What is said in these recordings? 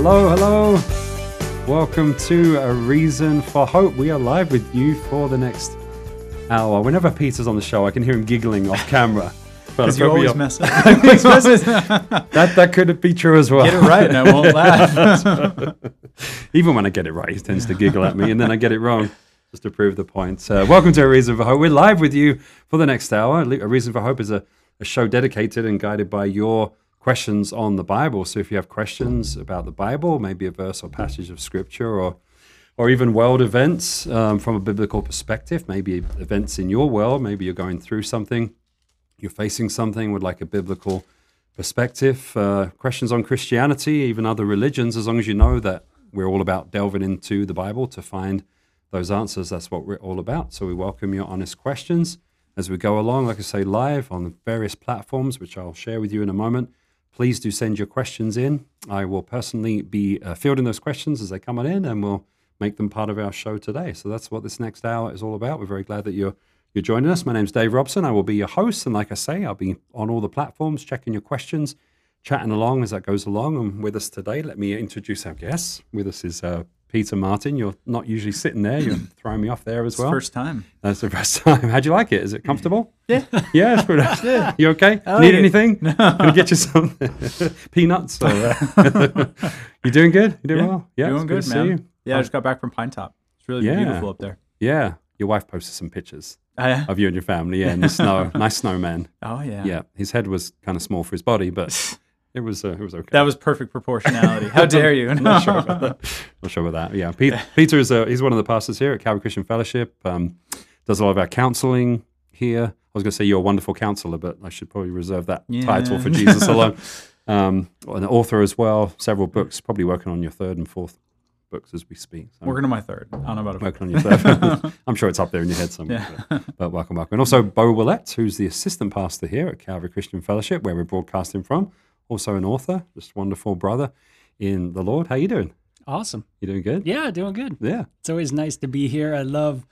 Hello, hello. Welcome to A Reason for Hope. We are live with you for the next hour. Whenever Peter's on the show, I can hear him giggling off camera. Because you probably- always mess up. that that could be true as well. Get it right, and I won't laugh. Even when I get it right, he tends to giggle at me, and then I get it wrong, just to prove the point. Uh, welcome to A Reason for Hope. We're live with you for the next hour. A Reason for Hope is a, a show dedicated and guided by your questions on the Bible. So if you have questions about the Bible, maybe a verse or passage of Scripture, or or even world events um, from a biblical perspective, maybe events in your world, maybe you're going through something, you're facing something with like a biblical perspective, uh, questions on Christianity, even other religions, as long as you know that we're all about delving into the Bible to find those answers. That's what we're all about. So we welcome your honest questions as we go along, like I say, live on various platforms, which I'll share with you in a moment. Please do send your questions in. I will personally be uh, fielding those questions as they come on in, and we'll make them part of our show today. So that's what this next hour is all about. We're very glad that you're you're joining us. My name's Dave Robson. I will be your host, and like I say, I'll be on all the platforms checking your questions, chatting along as that goes along. And with us today, let me introduce our guests. With us is uh, Peter Martin. You're not usually sitting there. You're throwing me off there as well. First time. That's the first time. How'd you like it? Is it comfortable? Yeah. Yeah, it's pretty nice. You okay? like Need it. anything? Can I get you some peanuts? Or, uh, you doing good? You doing Yeah, well? Yeah, Doing good, see man. you. Yeah, I just got back from Pine Top. It's really Yeah. beautiful up there. Yeah, your wife posted some pictures Oh, yeah. of you and your family. Yeah, in the snow. nice snowman. Oh, yeah. Yeah, his head was kind of small for his body, but it was uh, it was okay. That was perfect proportionality. How dare you? I'm not sure about that. Not sure about that. Yeah, Pete, Peter is a, he's one of the pastors here at Calvary Christian Fellowship. Um, does a lot of our counseling here. I was going to say you're a wonderful counselor, but I should probably reserve that title for Jesus alone. Um, an author as well, several books. Probably working on your third and fourth books as we speak. So Working on my third. I don't know about a working on your third. I'm sure it's up there in your head somewhere. Yeah. But, but welcome, welcome. And also Bo Willett, who's the assistant pastor here at Calvary Christian Fellowship, where we're broadcasting from. Also an author, just wonderful brother in the Lord. How you doing? Awesome. You doing good? Yeah, doing good. Yeah. It's always nice to be here. I love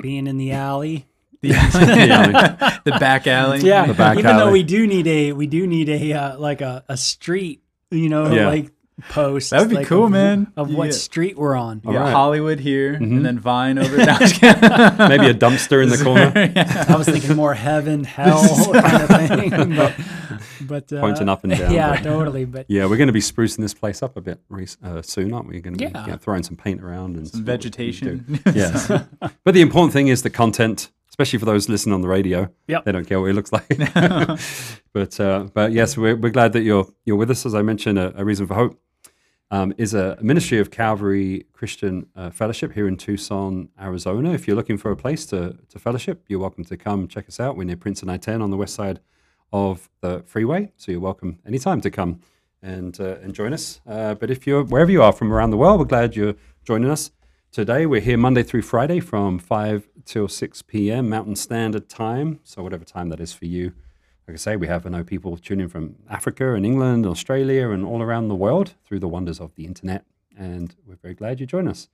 being in the alley. Yeah, the back alley. Yeah, The back even alley. though we do need a we do need a uh, like a, a street, you know, Yeah. like post. That would be like, cool, of, man. Of You what get- street we're on. You got Alright. Hollywood here, Mhm. and then Vine over there. No, I'm just kidding. Maybe a dumpster in the corner. Yeah. I was thinking more heaven, hell kind of thing, but but uh, Pointing up and down, Yeah, but- totally. But Yeah, we're going to be sprucing this place up a bit re- uh, soon, aren't we? We're going to be Yeah. yeah, throwing some paint around and Some see what we can do. vegetation. Yes. but the important thing is the content, especially for those listening on the radio. Yep. They don't care what it looks like. but uh, but yes, we're, we're glad that you're you're with us. As I mentioned, a, a reason for hope um, is a ministry of Calvary Christian uh, Fellowship here in Tucson, Arizona. If you're looking for a place to to fellowship, you're welcome to come check us out. We're near Prince and I-10 on the west side of the freeway, so you're welcome anytime to come and uh, and join us. Uh, but if you're wherever you are from around the world, we're glad you're joining us today. We're here Monday through Friday from 5 till 6 p.m. Mountain Standard Time. So, whatever time that is for you. Like I say, we have I know people tuning from Africa and England, Australia, and all around the world through the wonders of the internet. And we're very glad you join us.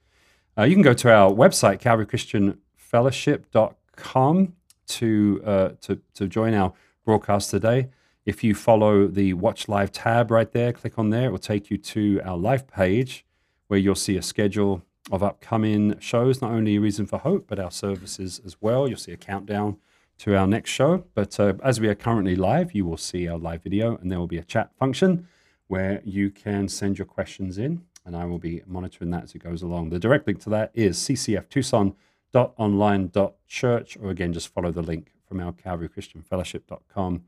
Uh, you can go to our website, calvarychristianfellowship.com, to, uh, to, to join our broadcast today. If you follow the Watch Live tab right there, click on there, it will take you to our live page where you'll see a schedule of upcoming shows, not only Reason for Hope, but our services as well. You'll see a countdown to our next show. But uh, as we are currently live, you will see our live video, and there will be a chat function where you can send your questions in, and I will be monitoring that as it goes along. The direct link to that is ccftucson.online.church, or again, just follow the link from our calvarychristianfellowship.com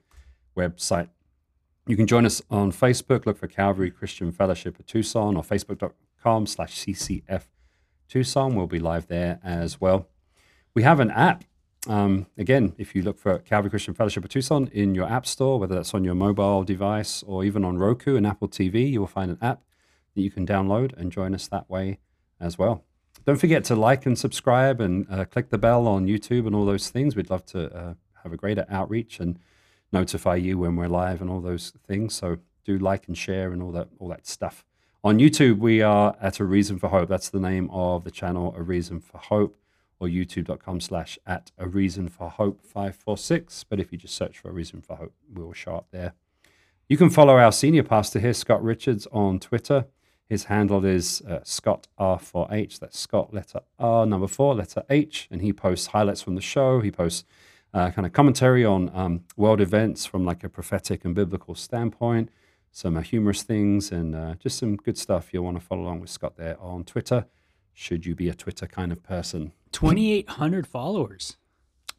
website. You can join us on Facebook. Look for Calvary Christian Fellowship of Tucson or facebook.com slash CCF Tucson. We'll be live there as well. We have an app. Um, again, if you look for Calvary Christian Fellowship of Tucson in your app store, whether that's on your mobile device or even on Roku and Apple TV, you will find an app that you can download and join us that way as well. Don't forget to like and subscribe and uh, click the bell on YouTube and all those things. We'd love to uh, have a greater outreach and notify you when we're live and all those things. So do like and share and all that all that stuff. On YouTube, we are at A Reason for Hope. That's the name of the channel, A Reason for Hope, or youtube.com slash at A Reason for Hope 546. But if you just search for A Reason for Hope, we will show up there. You can follow our senior pastor here, Scott Richards, on Twitter. His handle is uh, Scott R4H. That's Scott letter R number four letter H, and he posts highlights from the show. He posts uh, kind of commentary on um, world events from like a prophetic and biblical standpoint, some uh, humorous things, and uh, just some good stuff. You'll want to follow along with Scott there on Twitter. Should you be a Twitter kind of person? 2,800 followers.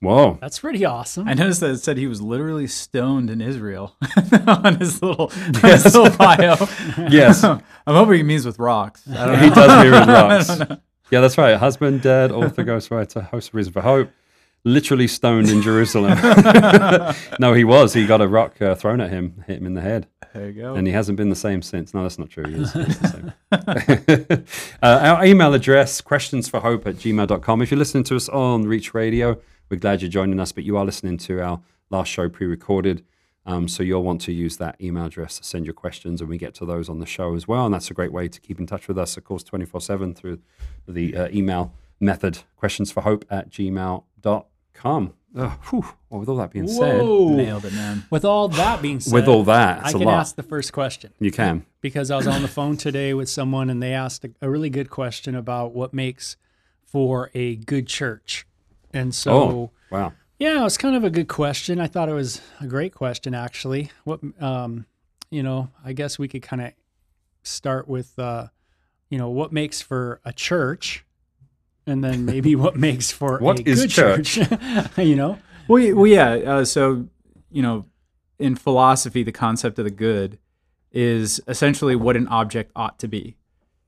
Whoa! That's pretty awesome. I noticed that it said he was literally stoned in Israel on his little, on his little bio. Yes, I'm hoping he means with rocks. I don't know. he does hear in rocks. Yeah, that's right. Husband, dad, author, ghostwriter, host of Reason for Hope. Literally stoned in Jerusalem. no, he was. He got a rock uh, thrown at him, hit him in the head. There you go. and he hasn't been the same since. No, that's not true. He is, he is the same. uh, our email address, questionsforhope at gmail.com. If you're listening to us on Reach Radio, we're glad you're joining us, but you are listening to our last show pre recorded. Um, so you'll want to use that email address to send your questions, and we get to those on the show as well. And that's a great way to keep in touch with us, of course, 24 7 through the uh, email method, questionsforhope at gmail.com. Oh, whew. well, with all that being said, Nailed it, man. With all that being said, with all that, I can lot. ask the first question you can. because I was on the phone today with someone and they asked a, a really good question about what makes for a good church. And so, Oh, wow. yeah, it was kind of a good question. I thought it was a great question, actually. What, um, you know, I guess we could kind of start with, uh, you know, what makes for a church, and then maybe what makes for What a is good church? you know, Well, well, yeah. Uh, so, you know, in philosophy, the concept of the good is essentially what an object ought to be.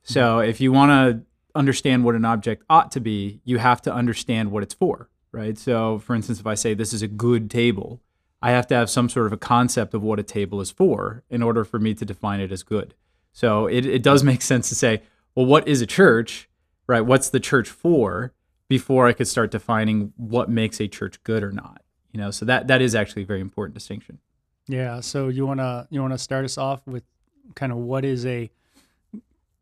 So, if you want to understand what an object ought to be, you have to understand what it's for, right? So, for instance, if I say this is a good table, I have to have some sort of a concept of what a table is for in order for me to define it as good. So, it, it does make sense to say, well, what is a church, right? What's the church for? Before I could start defining what makes a church good or not. You know, so that that is actually a very important distinction. Yeah. So you wanna you wanna start us off with kind of what is a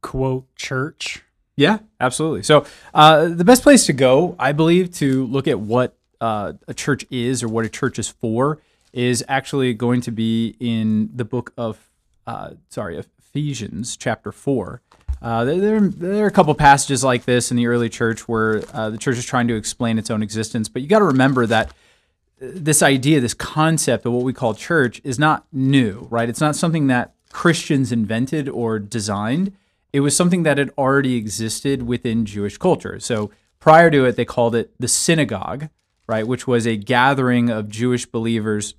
quote church? Yeah, absolutely. So uh, the best place to go, I believe, to look at what uh, a church is or what a church is for, is actually going to be in the book of, uh, sorry, Ephesians chapter four. Uh, there, there, are a couple passages like this in the early church where uh, the church is trying to explain its own existence, but you got to remember that this idea, this concept of what we call church is not new, right? It's not something that Christians invented or designed. It was something that had already existed within Jewish culture. So prior to it, they called it the synagogue, right? Which was a gathering of Jewish believers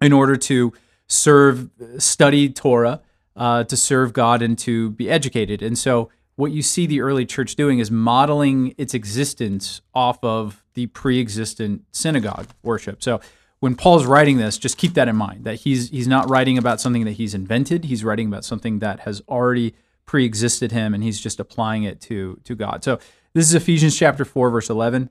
in order to serve, study Torah, uh, to serve God, and to be educated. And so, what you see the early church doing is modeling its existence off of the pre-existent synagogue worship. So, when Paul's writing this, just keep that in mind that he's he's not writing about something that he's invented. He's writing about something that has already pre-existed him, and he's just applying it to to God. So, this is Ephesians chapter four, verse eleven.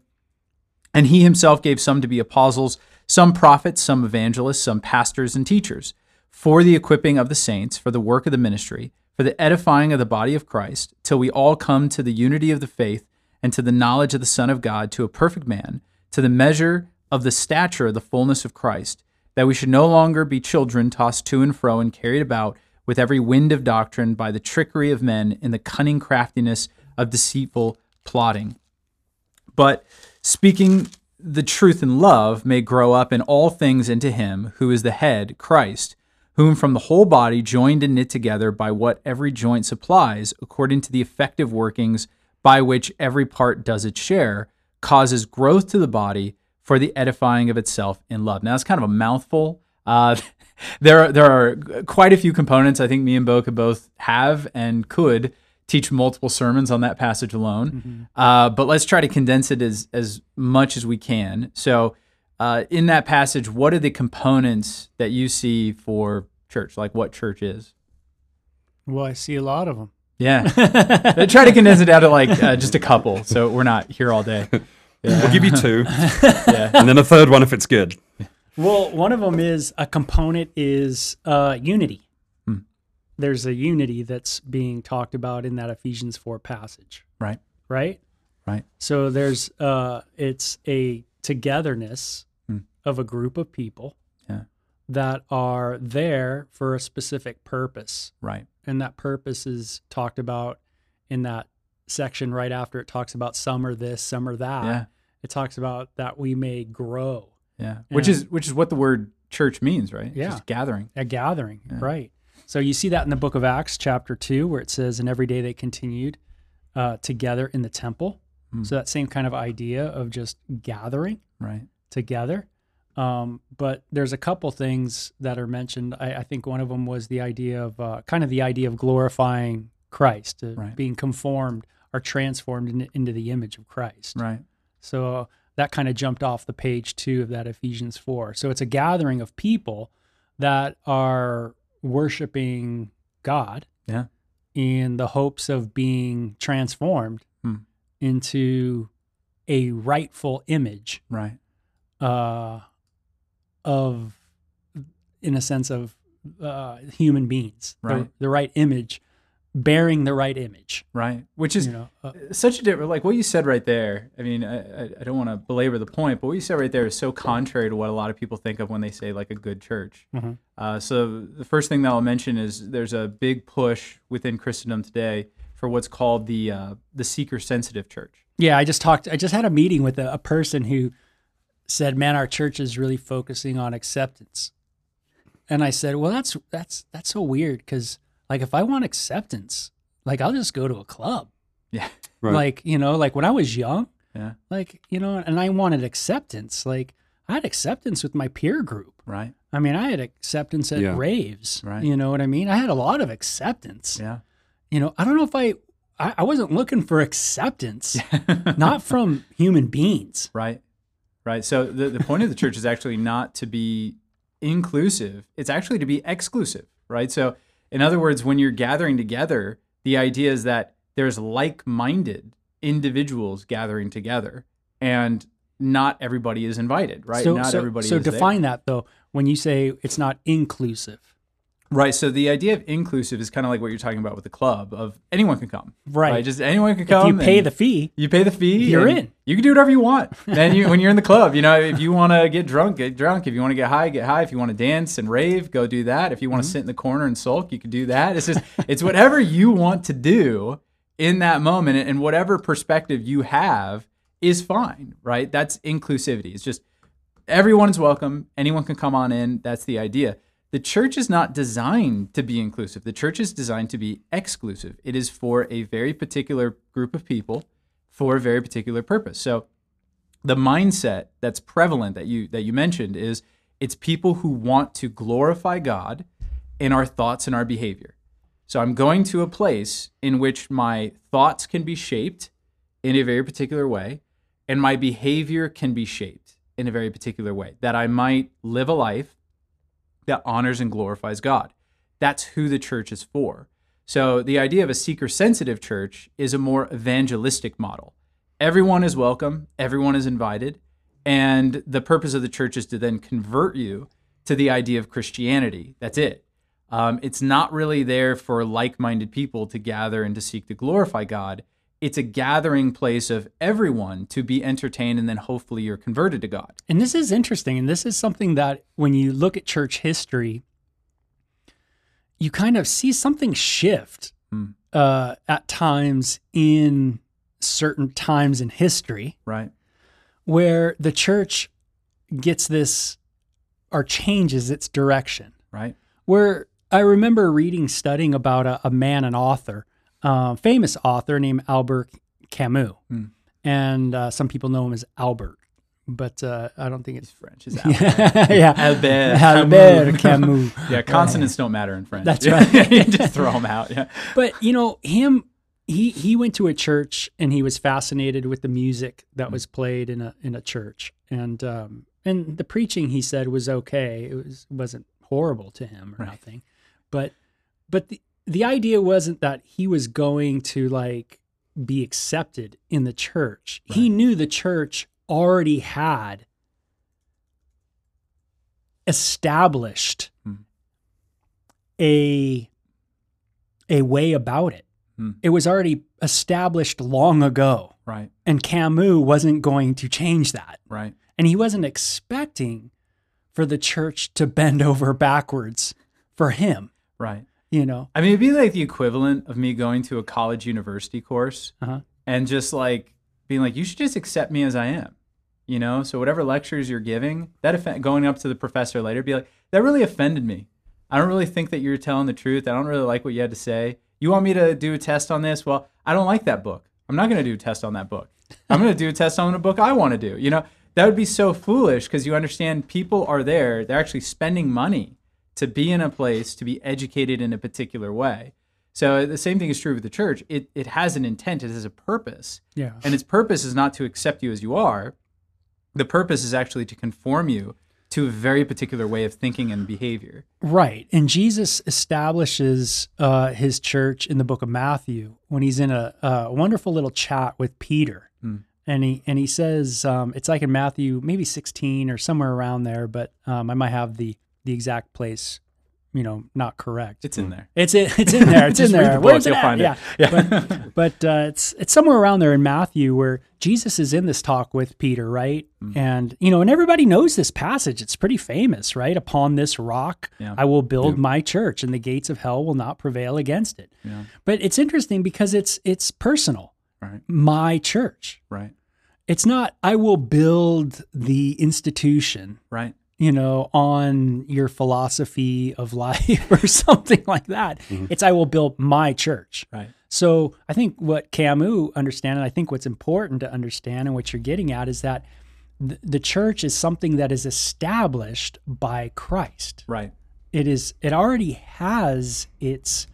And he himself gave some to be apostles, some prophets, some evangelists, some pastors and teachers, for the equipping of the saints, for the work of the ministry, for the edifying of the body of Christ, till we all come to the unity of the faith and to the knowledge of the Son of God, to a perfect man, to the measure of the stature of the fullness of Christ, that we should no longer be children tossed to and fro and carried about with every wind of doctrine by the trickery of men in the cunning craftiness of deceitful plotting but speaking the truth in love may grow up in all things into him who is the head, Christ, whom from the whole body joined and knit together by what every joint supplies, according to the effective workings by which every part does its share, causes growth to the body for the edifying of itself in love. Now, it's kind of a mouthful. Uh, there, are, there are quite a few components I think me and Bo could both have and could teach multiple sermons on that passage alone. Uh, but let's try to condense it as as much as we can. So, uh, in that passage, what are the components that you see for church? Like what church is? Well, I see a lot of them. Yeah, try to condense it down to like uh, just a couple, so we're not here all day. We'll give you two, Yeah, and then a third one if it's good. Well, one of them is a component is uh, unity. There's a unity that's being talked about in that Ephesians 4 passage, right, right? right, So there's uh it's a togetherness Hmm. of a group of people Yeah. that are there for a specific purpose. right, and that purpose is talked about in that section right after it talks about some are this, some are that. Yeah. It talks about that we may grow Yeah. Which is which is what the word church means, right? Yeah. Just gathering. a gathering, right? So you see that in the book of Acts, chapter two, where it says, "And every day they continued uh, together in the temple." Hmm. So that same kind of idea of just gathering Right. together. Um, but there's a couple things that are mentioned. I, I think one of them was the idea of uh, kind of the idea of glorifying Christ, uh, Right. being conformed or transformed in, into the image of Christ. Right. So that kind of jumped off the page too of that Ephesians 4. So it's a gathering of people that are worshiping God Yeah. in the hopes of being transformed Hmm. into a rightful image Right. uh, of, in a sense of uh, human beings, the- Right. The, right image, bearing the right image. Right. Which is You know, uh, such a different like what you said right there i mean i, I, don't want to belabor the point but what you said right there is so contrary to what a lot of people think of when they say like a good church Mhm. uh, so the first thing that i'll mention is there's a big push within christendom today for what's called the uh, the seeker sensitive church Yeah, I just talked. I just had a meeting with a, a person who said, "Man, our church is really focusing on acceptance." And I said, "Well, that's that's that's so weird because like if I want acceptance, like I'll just go to a club. yeah Right. Like you know, like when I was young, yeah like you know, and I wanted acceptance. Like I had acceptance with my peer group. right I mean, I had acceptance at Yeah. raves. Right. You know what I mean? I had a lot of acceptance. yeah You know, I don't know if I. I, I wasn't looking for acceptance, not from human beings. Right. Right. So the, the point of the church is actually not to be inclusive, it's actually to be exclusive. Right. So, in other words, when you're gathering together, the idea is that there's like minded individuals gathering together and not everybody is invited. Right. So, not so, everybody so is there. define that though when you say it's not inclusive. Right. So the idea of inclusive is kind of like what you're talking about with the club of anyone can come. Right. Just anyone can If come. you pay the fee, You pay the fee. You're in. You can do whatever you want. Then you, when you're in the club, you know, if you want to get drunk, get drunk. If you want to get high, get high. If you want to dance and rave, go do that. If you want to mm-hmm. sit in the corner and sulk, you can do that. It's just, it's whatever you want to do in that moment, and whatever perspective you have is fine, right? That's inclusivity. It's just everyone is welcome. Anyone can come on in. That's the idea. The church is not designed to be inclusive. The church is designed to be exclusive. It is for a very particular group of people for a very particular purpose. So the mindset that's prevalent that you that you mentioned is it's people who want to glorify God in our thoughts and our behavior. So I'm going to a place in which my thoughts can be shaped in a very particular way and my behavior can be shaped in a very particular way that I might live a life that honors and glorifies God. That's who the church is for. So the idea of a seeker sensitive church is a more evangelistic model. Everyone is welcome, everyone is invited, and the purpose of the church is to then convert you to the idea of Christianity. That's it. Um, it's not really there for like minded people to gather and to seek to glorify God. It's a gathering place of everyone to be entertained, and then hopefully you're converted to God. and this is interesting, and this is something that when you look at church history, you kind of see something shift Hmm. uh, at times in certain times in history Right? where the church gets this or changes its direction. Right? where I remember reading, studying about a, a man, an author, uh, famous author named Albert Camus. Hmm. And uh, some people know him as Albert, but uh, I don't think He's it's. French. Is yeah. Albert Albert Camus. Yeah, consonants don't matter in French. That's right. you just throw them out. Yeah. But, you know, him. He, he went to a church and he was fascinated with the music that was played in a in a church and um, and the preaching he said was okay it was wasn't horrible to him or Right. nothing but but the, the idea wasn't that he was going to like be accepted in the church he knew the church already had established Hmm. a a way about it Hmm. it was already established long ago Right. and Camus wasn't going to change that Right. and he wasn't expecting for the church to bend over backwards for him Right. You know, I mean, it'd be like the equivalent of me going to a college university course Uh-huh. and just like being like, you should just accept me as I am. You know, so whatever lectures you're giving, that offend- going up to the professor later, be like, that really offended me. I don't really think that you're telling the truth. I don't really like what you had to say. You want me to do a test on this? Well, I don't like that book. I'm not going to do a test on that book. I'm going to do a test on a book I want to do. You know, that would be so foolish because you understand people are there. They're actually spending money to be in a place to be educated in a particular way. So the same thing is true with the church. It, it has an intent, it has a purpose. yeah. And its purpose is not to accept you as you are. The purpose is actually to conform you to a very particular way of thinking and behavior. Right. And Jesus establishes uh, his church in the book of Matthew when he's in a, a wonderful little chat with Peter. And he and he says um, it's like in Matthew maybe 16 or somewhere around there, but um, I might have the the exact place, you know, not correct. It's in there. It's it, it's in there. It's in there. the Where's book, it you'll at? find it. Yeah. But, but uh, it's it's somewhere around there in Matthew where Jesus is in this talk with Peter, right? Mm. And you know, and everybody knows this passage. It's pretty famous, right? Upon this rock, Yeah. I will build my church, and the gates of hell will not prevail against it. Yeah. But it's interesting because it's it's personal. Right. My church. Right. It's not. I will build the institution Right. You know, on your philosophy of life or something like that. Mm-hmm. It's I will build my church. Right. So I think what Camus understand, and I think what's important to understand, and what you're getting at, is that th- the church is something that is established by Christ. Right. It is. It already has its,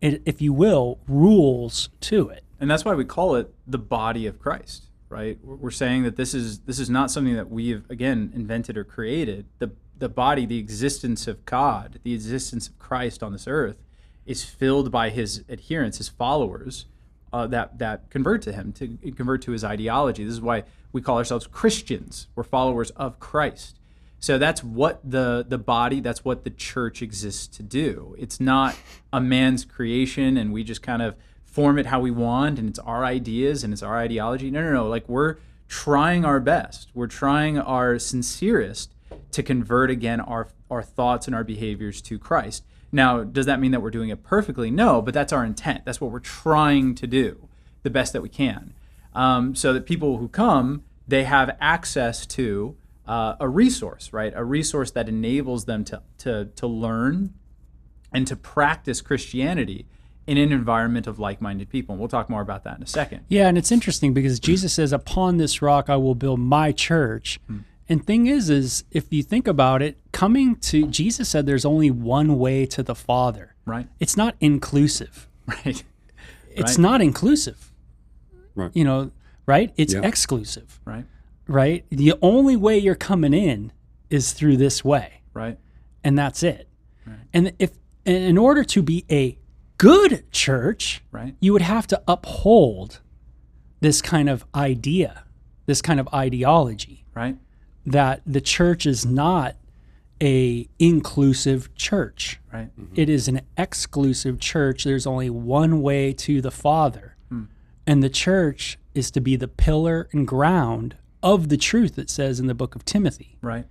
it, if you will, rules to it. And that's why we call it the body of Christ, right? We're saying that this is this is not something that we've again invented or created. The the body, the existence of God, the existence of Christ on this earth is filled by his adherents, his followers uh, that that convert to him, to convert to his ideology. This is why we call ourselves Christians. We're followers of Christ. So that's what the the body, that's what the church exists to do. It's not a man's creation and we just kind of form it how we want and it's our ideas and it's our ideology. No, no, no. Like we're trying our best. We're trying our sincerest to convert again our our thoughts and our behaviors to Christ. Now, does that mean that we're doing it perfectly? No, but that's our intent. That's what we're trying to do the best that we can. Um, so that people who come, they have access to uh, a resource, right? A resource that enables them to, to, to learn and to practice Christianity in an environment of like minded people. And we'll talk more about that in a second. Yeah, and it's interesting because Jesus says, "Upon this rock I will build my church." Hmm. And thing is, is if you think about it, coming to Jesus said, "There's only one way to the Father." Right? It's not inclusive. Right. It's Right. not inclusive. Right. You know, right? It's Yeah. exclusive, Right. right? The only way you're coming in is through this way, Right. and that's it. And if and in order to be a good church, Right. you would have to uphold this kind of idea, this kind of ideology Right. that the church is not a inclusive church. Right. Mm-hmm. It is an exclusive church. There's only one way to the Father. Hmm. And the church is to be the pillar and ground of the truth it says in the book of Timothy. Right.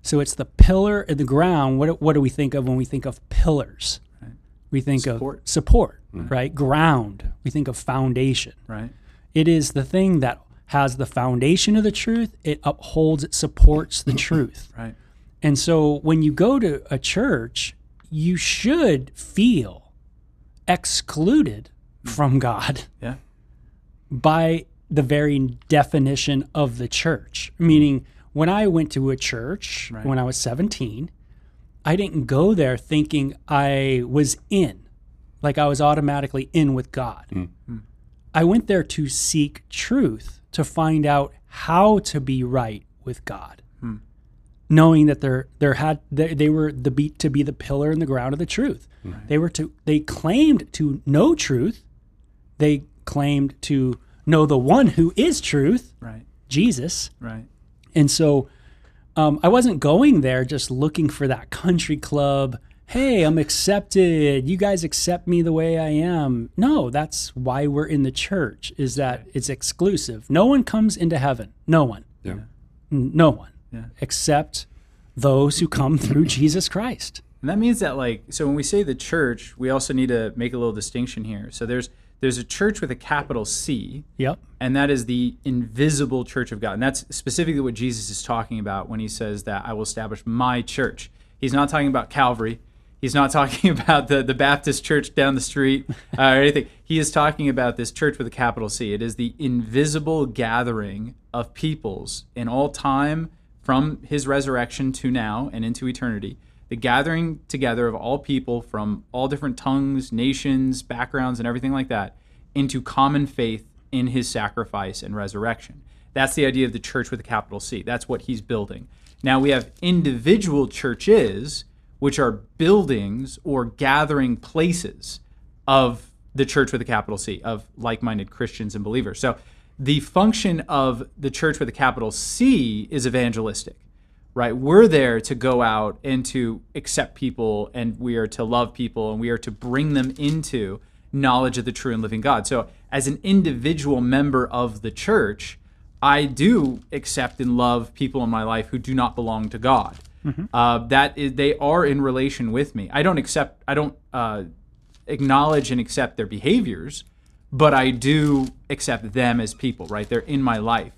So it's the pillar and the ground. What, what do we think of when we think of pillars? We think Support. of support, mm-hmm. right? Ground. We think of foundation. Right. It is the thing that has the foundation of the truth. It upholds, it supports the truth. Right. And so when you go to a church, you should feel excluded mm. from God Yeah. by the very definition of the church. Meaning, when I went to a church Right. when I was 17, I didn't go there thinking I was in, like I was automatically in with God. Hmm. I went there to seek truth, to find out how to be right with God. Hmm. Knowing that there there had they, they were the be, to be the pillar and the ground of the truth. Hmm. They were to they claimed to know truth. They claimed to know the one who is truth, Right. Jesus. Right. And so um, I wasn't going there just looking for that country club. Hey, I'm accepted. You guys accept me the way I am. No, that's why we're in the church, is that it's exclusive. No one comes into heaven. No one. Yeah. No one. Yeah. Except those who come through Jesus Christ. And that means that like so when we say the church, we also need to make a little distinction here. So there's there's a church with a capital C, Yep. and that is the invisible church of God. And that's specifically what Jesus is talking about when he says that I will establish my church. He's not talking about Calvary. He's not talking about the, the Baptist church down the street uh, or anything. He is talking about this church with a capital C. It is the invisible gathering of peoples in all time from his resurrection to now and into eternity. The gathering together of all people from all different tongues, nations, backgrounds, and everything like that into common faith in his sacrifice and resurrection. That's the idea of the church with a capital C. That's what he's building. Now we have individual churches, which are buildings or gathering places of the church with a capital C, of like minded Christians and believers. So the function of the church with a capital C is evangelistic right? We're there to go out and to accept people, and we are to love people, and we are to bring them into knowledge of the true and living God. So, as an individual member of the church, I do accept and love people in my life who do not belong to God. Uh, that is, they are in relation with me. I don't accept. I don't uh, acknowledge and accept their behaviors, but I do accept them as people. Right? They're in my life.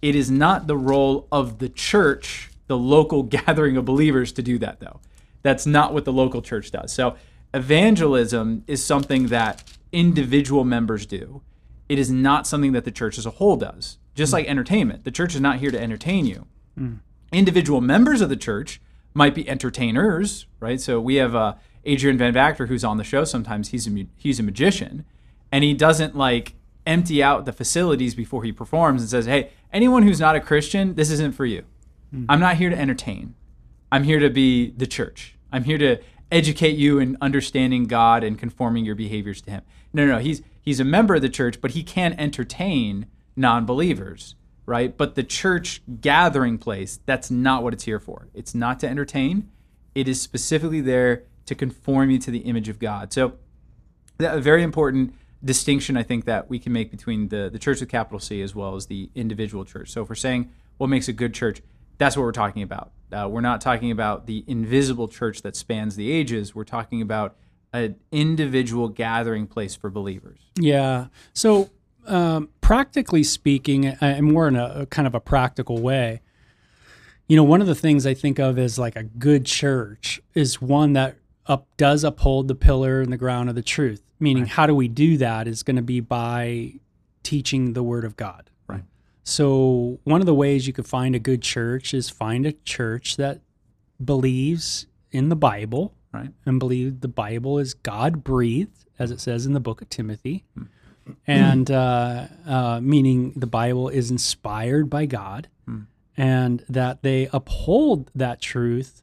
It is not the role of the church the local gathering of believers to do that though. That's not what the local church does. So evangelism is something that individual members do. It is not something that the church as a whole does. Just like entertainment. The church is not here to entertain you. Individual members of the church might be entertainers right? So we have uh, adrian van vactor who's on the show sometimes. He's a, mu- he's a magician. And he doesn't like empty out the facilities before he performs and says hey anyone who's not a christian this isn't for you Mm. I'm not here to entertain. I'm here to be the church. I'm here to educate you in understanding God and conforming your behaviors to Him. No, no, no. He's he's a member of the church, but he can entertain non-believers, right? But the church gathering place, that's not what it's here for. It's not to entertain. It is specifically there to conform you to the image of God. So, a very important distinction I think that we can make between the the church with capital C as well as the individual church. So, if we're saying what makes a good church, that's what we're talking about. Uh, we're not talking about the invisible church that spans the ages. We're talking about an individual gathering place for believers. Yeah. So, um, practically speaking, and more in a, a kind of a practical way, you know, one of the things I think of as like a good church is one that up does uphold the pillar and the ground of the truth. Meaning, how do we do that? Is going to be by teaching the Word of God. So, one of the ways you could find a good church is find a church that believes in the Bible Right. and believe the Bible is God breathed, as it says in the book of Timothy, and uh, uh, meaning the Bible is inspired by God, and that they uphold that truth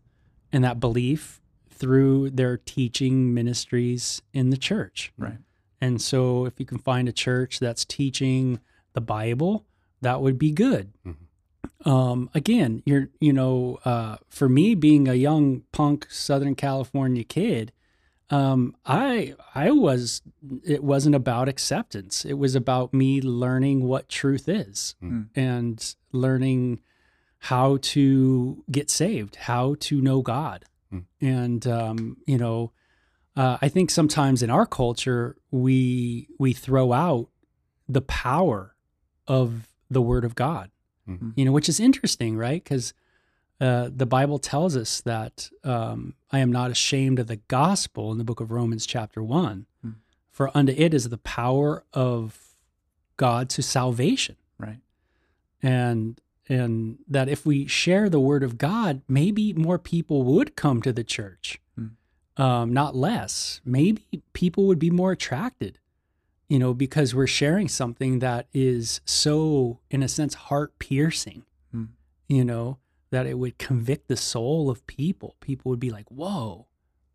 and that belief through their teaching ministries in the church. Right. And so, if you can find a church that's teaching the Bible, that would be good. Um, again, you're, you know, uh, for me being a young punk Southern California kid, um, I, I was, it wasn't about acceptance. It was about me learning what truth is and learning how to get saved, how to know God. And, um, you know, uh, I think sometimes in our culture we we throw out the power of the Word of God, you know, which is interesting, right? Because uh, the Bible tells us that um, I am not ashamed of the gospel in the book of Romans, chapter one, for unto it is the power of God to salvation Right. and and that if we share the word of God, maybe more people would come to the church, um, not less. Maybe people would be more attracted, you know, because we're sharing something that is so, in a sense, heart piercing, Hmm. you know, that it would convict the soul of people. People would be like, "Whoa,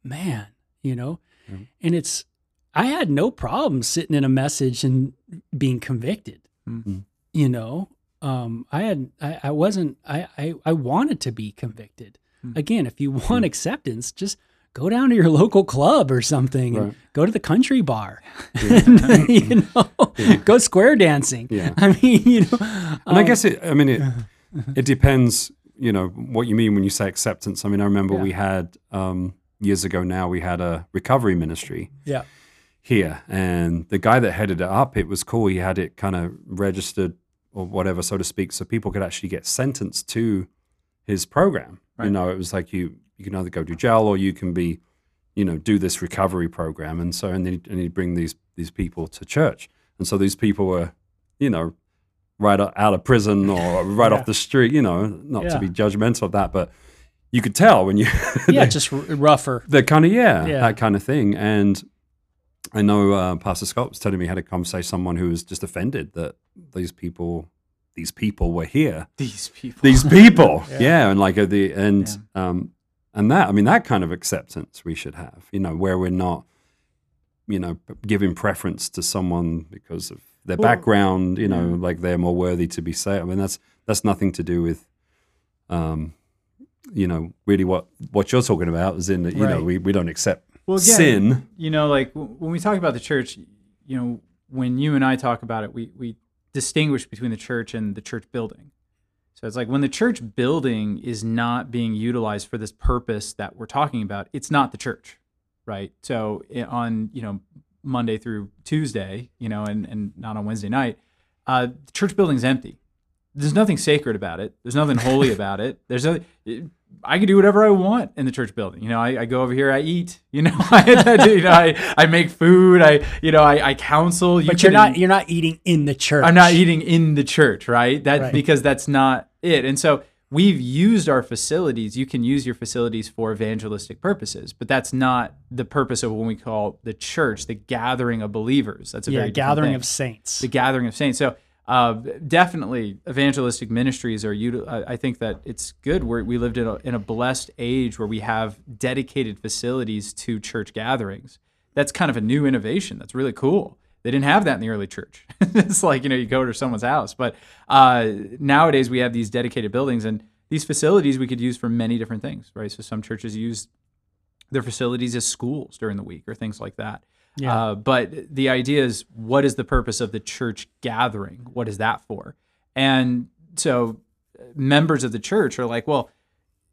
man," you know, hmm. and it's. I had no problem sitting in a message and being convicted hmm. Hmm. you know? Um, i had I, I wasn't I, I i wanted to be convicted. Again if you want acceptance just go down to your local club or something and Right. go to the country bar you know go square dancing Yeah. i mean you know And I guess it. I mean, it. It depends. You know what you mean when you say acceptance. I mean, I remember Yeah. we had um, years ago now, we had a recovery ministry Yeah. here, and the guy that headed it up, it was cool. He had it kind of registered or whatever, so to speak, so people could actually get sentenced to his program. You know, it was like you you can either go to jail or you can be, you know, do this recovery program, and so and then and he'd bring these these people to church, and so these people were, you know, right out of prison or right Yeah. off the street. You know, not Yeah. to be judgmental of that, but you could tell when you Yeah, just r- rougher. they're kind of yeah, Yeah. that kind of thing. And I know uh, Pastor Scott was telling me he had a conversation with someone who was just offended that these people, these people were here. These people. These people, Yeah. yeah. and like uh, the and um and that I mean that kind of acceptance we should have, you know, where we're not, you know, giving preference to someone because of their Well, background, you know, yeah. like they're more worthy to be saved. I mean that's that's nothing to do with. Um, you know, really, what what you're talking about is in that you know we, we don't accept Well, again, sin. you know, like when we talk about the church, you know, when you and I talk about it, we we distinguish between the church and the church building. So it's like when the church building is not being utilized for this purpose that we're talking about, it's not the church, right? So on you know Monday through Tuesday, you know, and and not on Wednesday night, uh, the church building's empty. There's nothing sacred about it. There's nothing holy about it. There's no. I can do whatever I want in the church building. You know, I, I go over here, I eat. You know, I, you know, I, I make food. I, you know, I, I counsel. You But you're not you're not eating in the church. I'm not eating in the church, right? That Right. because that's not it. And so we've used our facilities. You can use your facilities for evangelistic purposes, but that's not the purpose of what we call the church, the gathering of believers. That's a Yeah, very gathering of saints. the gathering of saints. So uh, definitely, evangelistic ministries are. util- I think that it's good. We're, we lived in a, in a blessed age where we have dedicated facilities to church gatherings. That's kind of a new innovation. That's really cool. They didn't have that in the early church. it's like you know you go to someone's house, but uh, nowadays we have these dedicated buildings and these facilities we could use for many different things, right? So some churches use their facilities as schools during the week or things like that. Yeah. Uh, but the idea is, what is the purpose of the church gathering? What is that for? And so, uh, members of the church are like, well,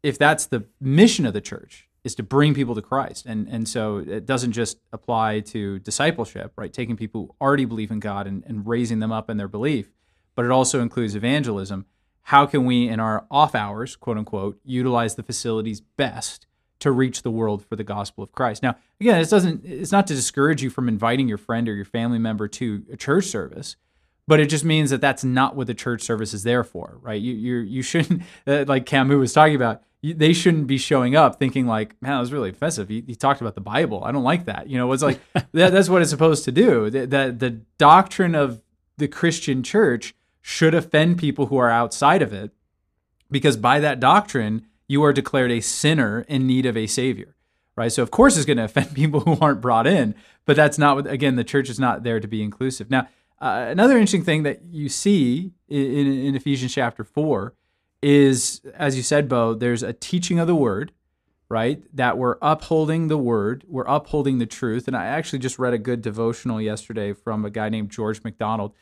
if that's the mission of the church, is to bring people to Christ, and and so it doesn't just apply to discipleship, right? Taking people who already believe in God and, and raising them up in their belief, but it also includes evangelism. How can we, in our off hours, quote unquote, utilize the facilities best to reach the world for the gospel of Christ. Now, again, it doesn't it's not to discourage you from inviting your friend or your family member to a church service, but it just means that that's not what the church service is there for, right? You you you shouldn't uh, like Camus was talking about. They shouldn't be showing up thinking like, man, that was really offensive. He, he talked about the Bible. I don't like that. You know, it's like that, that's what it's supposed to do. The, the the doctrine of the Christian church should offend people who are outside of it because by that doctrine you are declared a sinner in need of a savior right? So of course it's going to offend people who aren't brought in but that's not what again the church is not there to be inclusive. Now uh, another interesting thing that you see in, in, ephesians chapter 4 is as you said bo there's a teaching of the word right that we're upholding the word we're upholding the truth. And i actually just read a good devotional yesterday from a guy named george mcdonald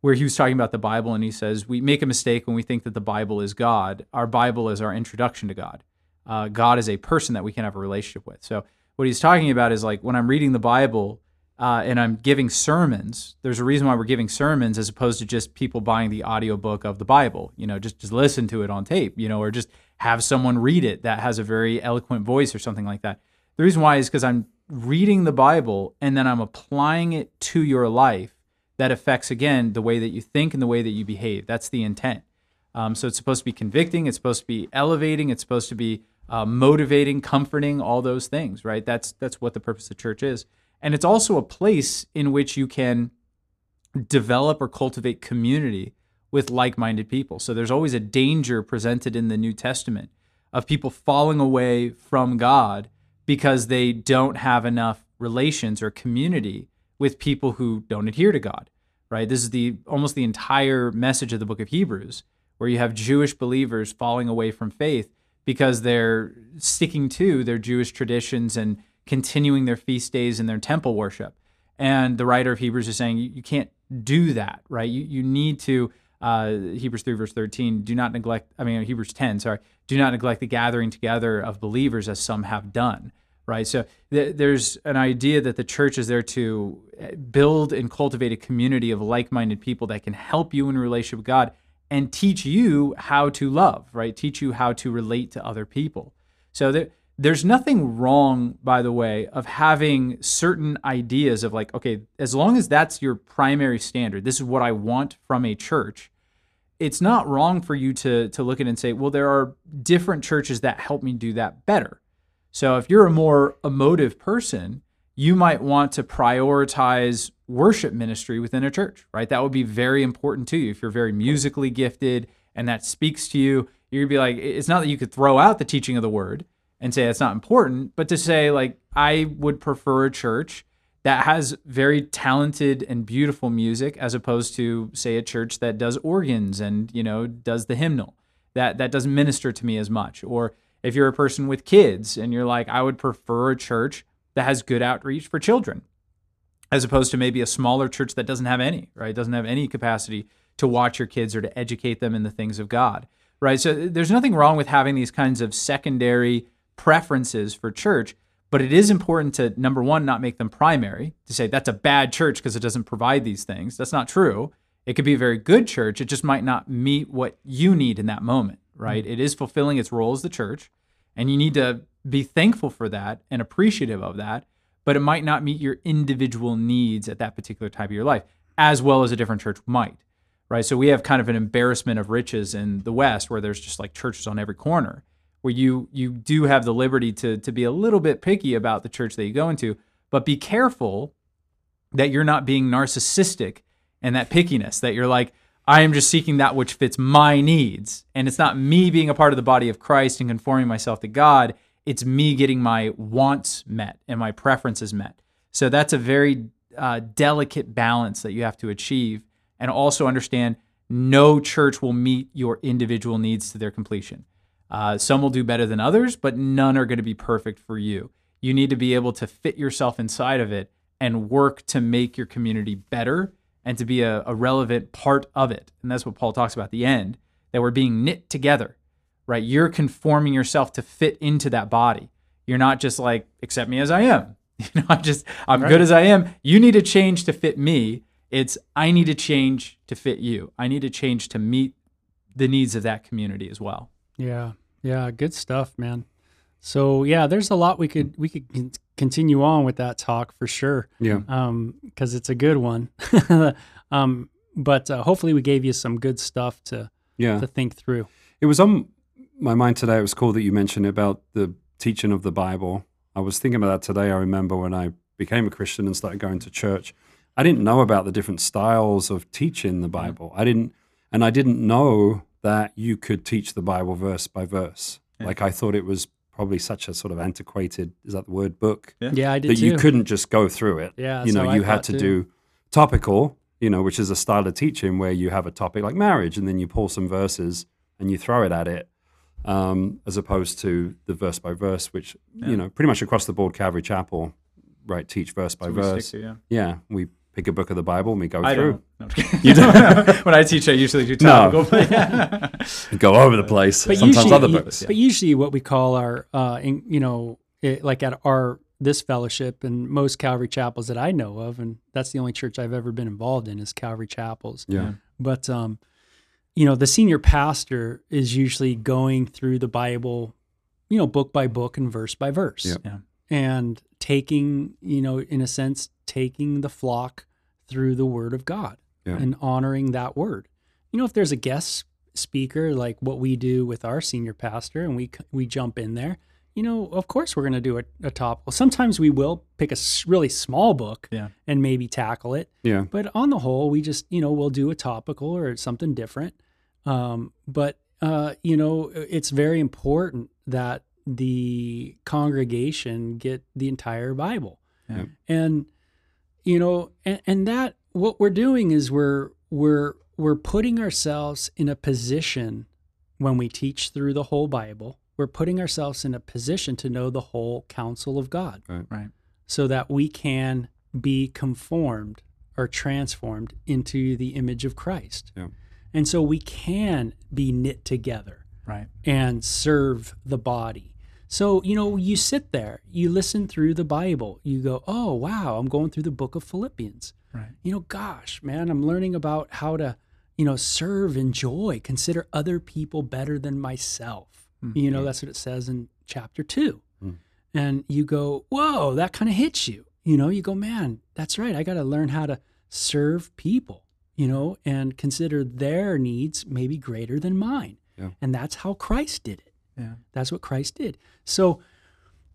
where he was talking about the Bible and he says, We make a mistake when we think that the Bible is God. Our Bible is our introduction to God. Uh, God is a person that we can have a relationship with. So, what he's talking about is like when I'm reading the Bible uh, and I'm giving sermons, there's a reason why we're giving sermons as opposed to just people buying the audiobook of the Bible, you know, just, just listen to it on tape, you know, or just have someone read it that has a very eloquent voice or something like that. The reason why is because I'm reading the Bible and then I'm applying it to your life that affects again the way that you think and the way that you behave. That's the intent. Um, so it's supposed to be convicting. It's supposed to be elevating. It's supposed to be uh, motivating, comforting, all those things. Right? That's that's what the purpose of church is. And it's also a place in which you can develop or cultivate community with like-minded people. So there's always a danger presented in the New Testament of people falling away from God because they don't have enough relations or community with people who don't adhere to God, right? This is the almost the entire message of the book of Hebrews, where you have Jewish believers falling away from faith because they're sticking to their Jewish traditions and continuing their feast days and their temple worship. And the writer of Hebrews is saying you, can't do that, right? You, you need to, uh, Hebrews 3, verse 13, do not neglect, I mean, Hebrews 10, sorry, do not neglect the gathering together of believers as some have done right? So th- there's an idea that the church is there to uh, build and cultivate a community of like-minded people that can help you in a relationship with God and teach you how to love, right? Teach you how to relate to other people. So there, there's nothing wrong, by the way, of having certain ideas of like, okay, as long as that's your primary standard, this is what I want from a church. It's not wrong for you to to look at it and say, well, there are different churches that help me do that better. So if you're a more emotive person, you might want to prioritize worship ministry within a church, right? That would be very important to you. If you're very musically gifted and that speaks to you, gonna be like, it's not that you could throw out the teaching of the word and say it's not important, but to say, like, I would prefer a church that has very talented and beautiful music as opposed to, say, a church that does organs and, you know, does the hymnal. That that doesn't minister to me as much. Or if you're a person with kids and you're like, I would prefer a church that has good outreach for children, as opposed to maybe a smaller church that doesn't have any, right? Doesn't have any capacity to watch your kids or to educate them in the things of God, right? So there's nothing wrong with having these kinds of secondary preferences for church, but it is important to, number one, not make them primary, to say that's a bad church because it doesn't provide these things. That's not true. It could be a very good church, it just might not meet what you need in that moment, right? Mm-hmm. It is fulfilling its role as the church, and you need to be thankful for that and appreciative of that, but it might not meet your individual needs at that particular time of your life, as well as a different church might, right? So we have kind of an embarrassment of riches in the West where there's just like churches on every corner where you you do have the liberty to to be a little bit picky about the church that you go into, but be careful that you're not being narcissistic and that pickiness that you're like I am just seeking that which fits my needs and it's not me being a part of the body of Christ and conforming myself to God, it's me getting my wants met and my preferences met. So that's a very uh, delicate balance that you have to achieve and also understand no church will meet your individual needs to their completion. Uh, some will do better than others, but none are going to be perfect for you. You need to be able to fit yourself inside of it and work to make your community better and to be a, a relevant part of it. And that's what Paul talks about the end that we're being knit together, right? You're conforming yourself to fit into that body. You're not just like, accept me as I am. You know, I'm just, I'm Right. good as I am. You need to change to fit me. It's, I need to change to fit you. I need to change to meet the needs of that community as well. Yeah, yeah, good stuff, man. So yeah, there's a lot we could we could continue on with that talk for sure, Yeah. um, because it's a good one. um, but uh, hopefully we gave you some good stuff to Yeah. to think through. It was on my mind today. It was cool that you mentioned about the teaching of the Bible. I was thinking about that today. I remember when I became a Christian and started going to church. I didn't know about the different styles of teaching the Bible. I didn't, and I didn't know that you could teach the Bible verse by verse. Like I thought it was probably such a sort of antiquated, is that the word, book? Yeah. Yeah, I did that too. you couldn't just go through it. Yeah, you know, how I you had to too. do topical, you know, which is a style of teaching where you have a topic like marriage, and then you pull some verses and you throw it at it, um, as opposed to the verse by verse, which you know, pretty much across the board, Calvary Chapel, right, teach verse by verse. yeah. Yeah, we pick a book of the Bible and we go I through, don't. No, I'm just kidding. you don't. when I teach, I usually do No. topical. but- go over the place. but Sometimes usually, other books. But usually, what we call our, uh, in, you know, it, like at our this fellowship and most Calvary chapels that I know of, and that's the only church I've ever been involved in is Calvary chapels. Yeah, But um, you know, the senior pastor is usually going through the Bible, you know, book by book and verse by verse, Yep. Yeah. and taking, you know, in a sense, taking the flock through the Word of God Yeah. and honoring that Word. You know, if there's a guest speaker like what we do with our senior pastor, and we we jump in there. You know, of course, we're going to do a, a topical. Sometimes we will pick a really small book Yeah. and maybe tackle it. yeah, But on the whole, we just, you know, we'll do a topical or something different. Um, but, uh, you know, it's very important that the congregation get the entire Bible. Yeah. And, you know, and, and that what we're doing is we're, we're, we're putting ourselves in a position when we teach through the whole Bible, we're putting ourselves in a position to know the whole counsel of God Right. so that we can be conformed or transformed into the image of Christ. Yeah. And so we can be knit together Right. and serve the body. So, you know, you sit there, you listen through the Bible, you go, oh, wow, I'm going through the book of Philippians. Right. You know, gosh, man, I'm learning about how to, you know, serve and joy, consider other people better than myself. Hmm, you know, that's what it says in chapter two. Hmm. And you go, whoa, that kind of hits you. You know, you go, man, that's right. I got to learn how to serve people, you know, and consider their needs maybe greater than mine. Yeah. And that's how Christ did it. Yeah. That's what Christ did. So,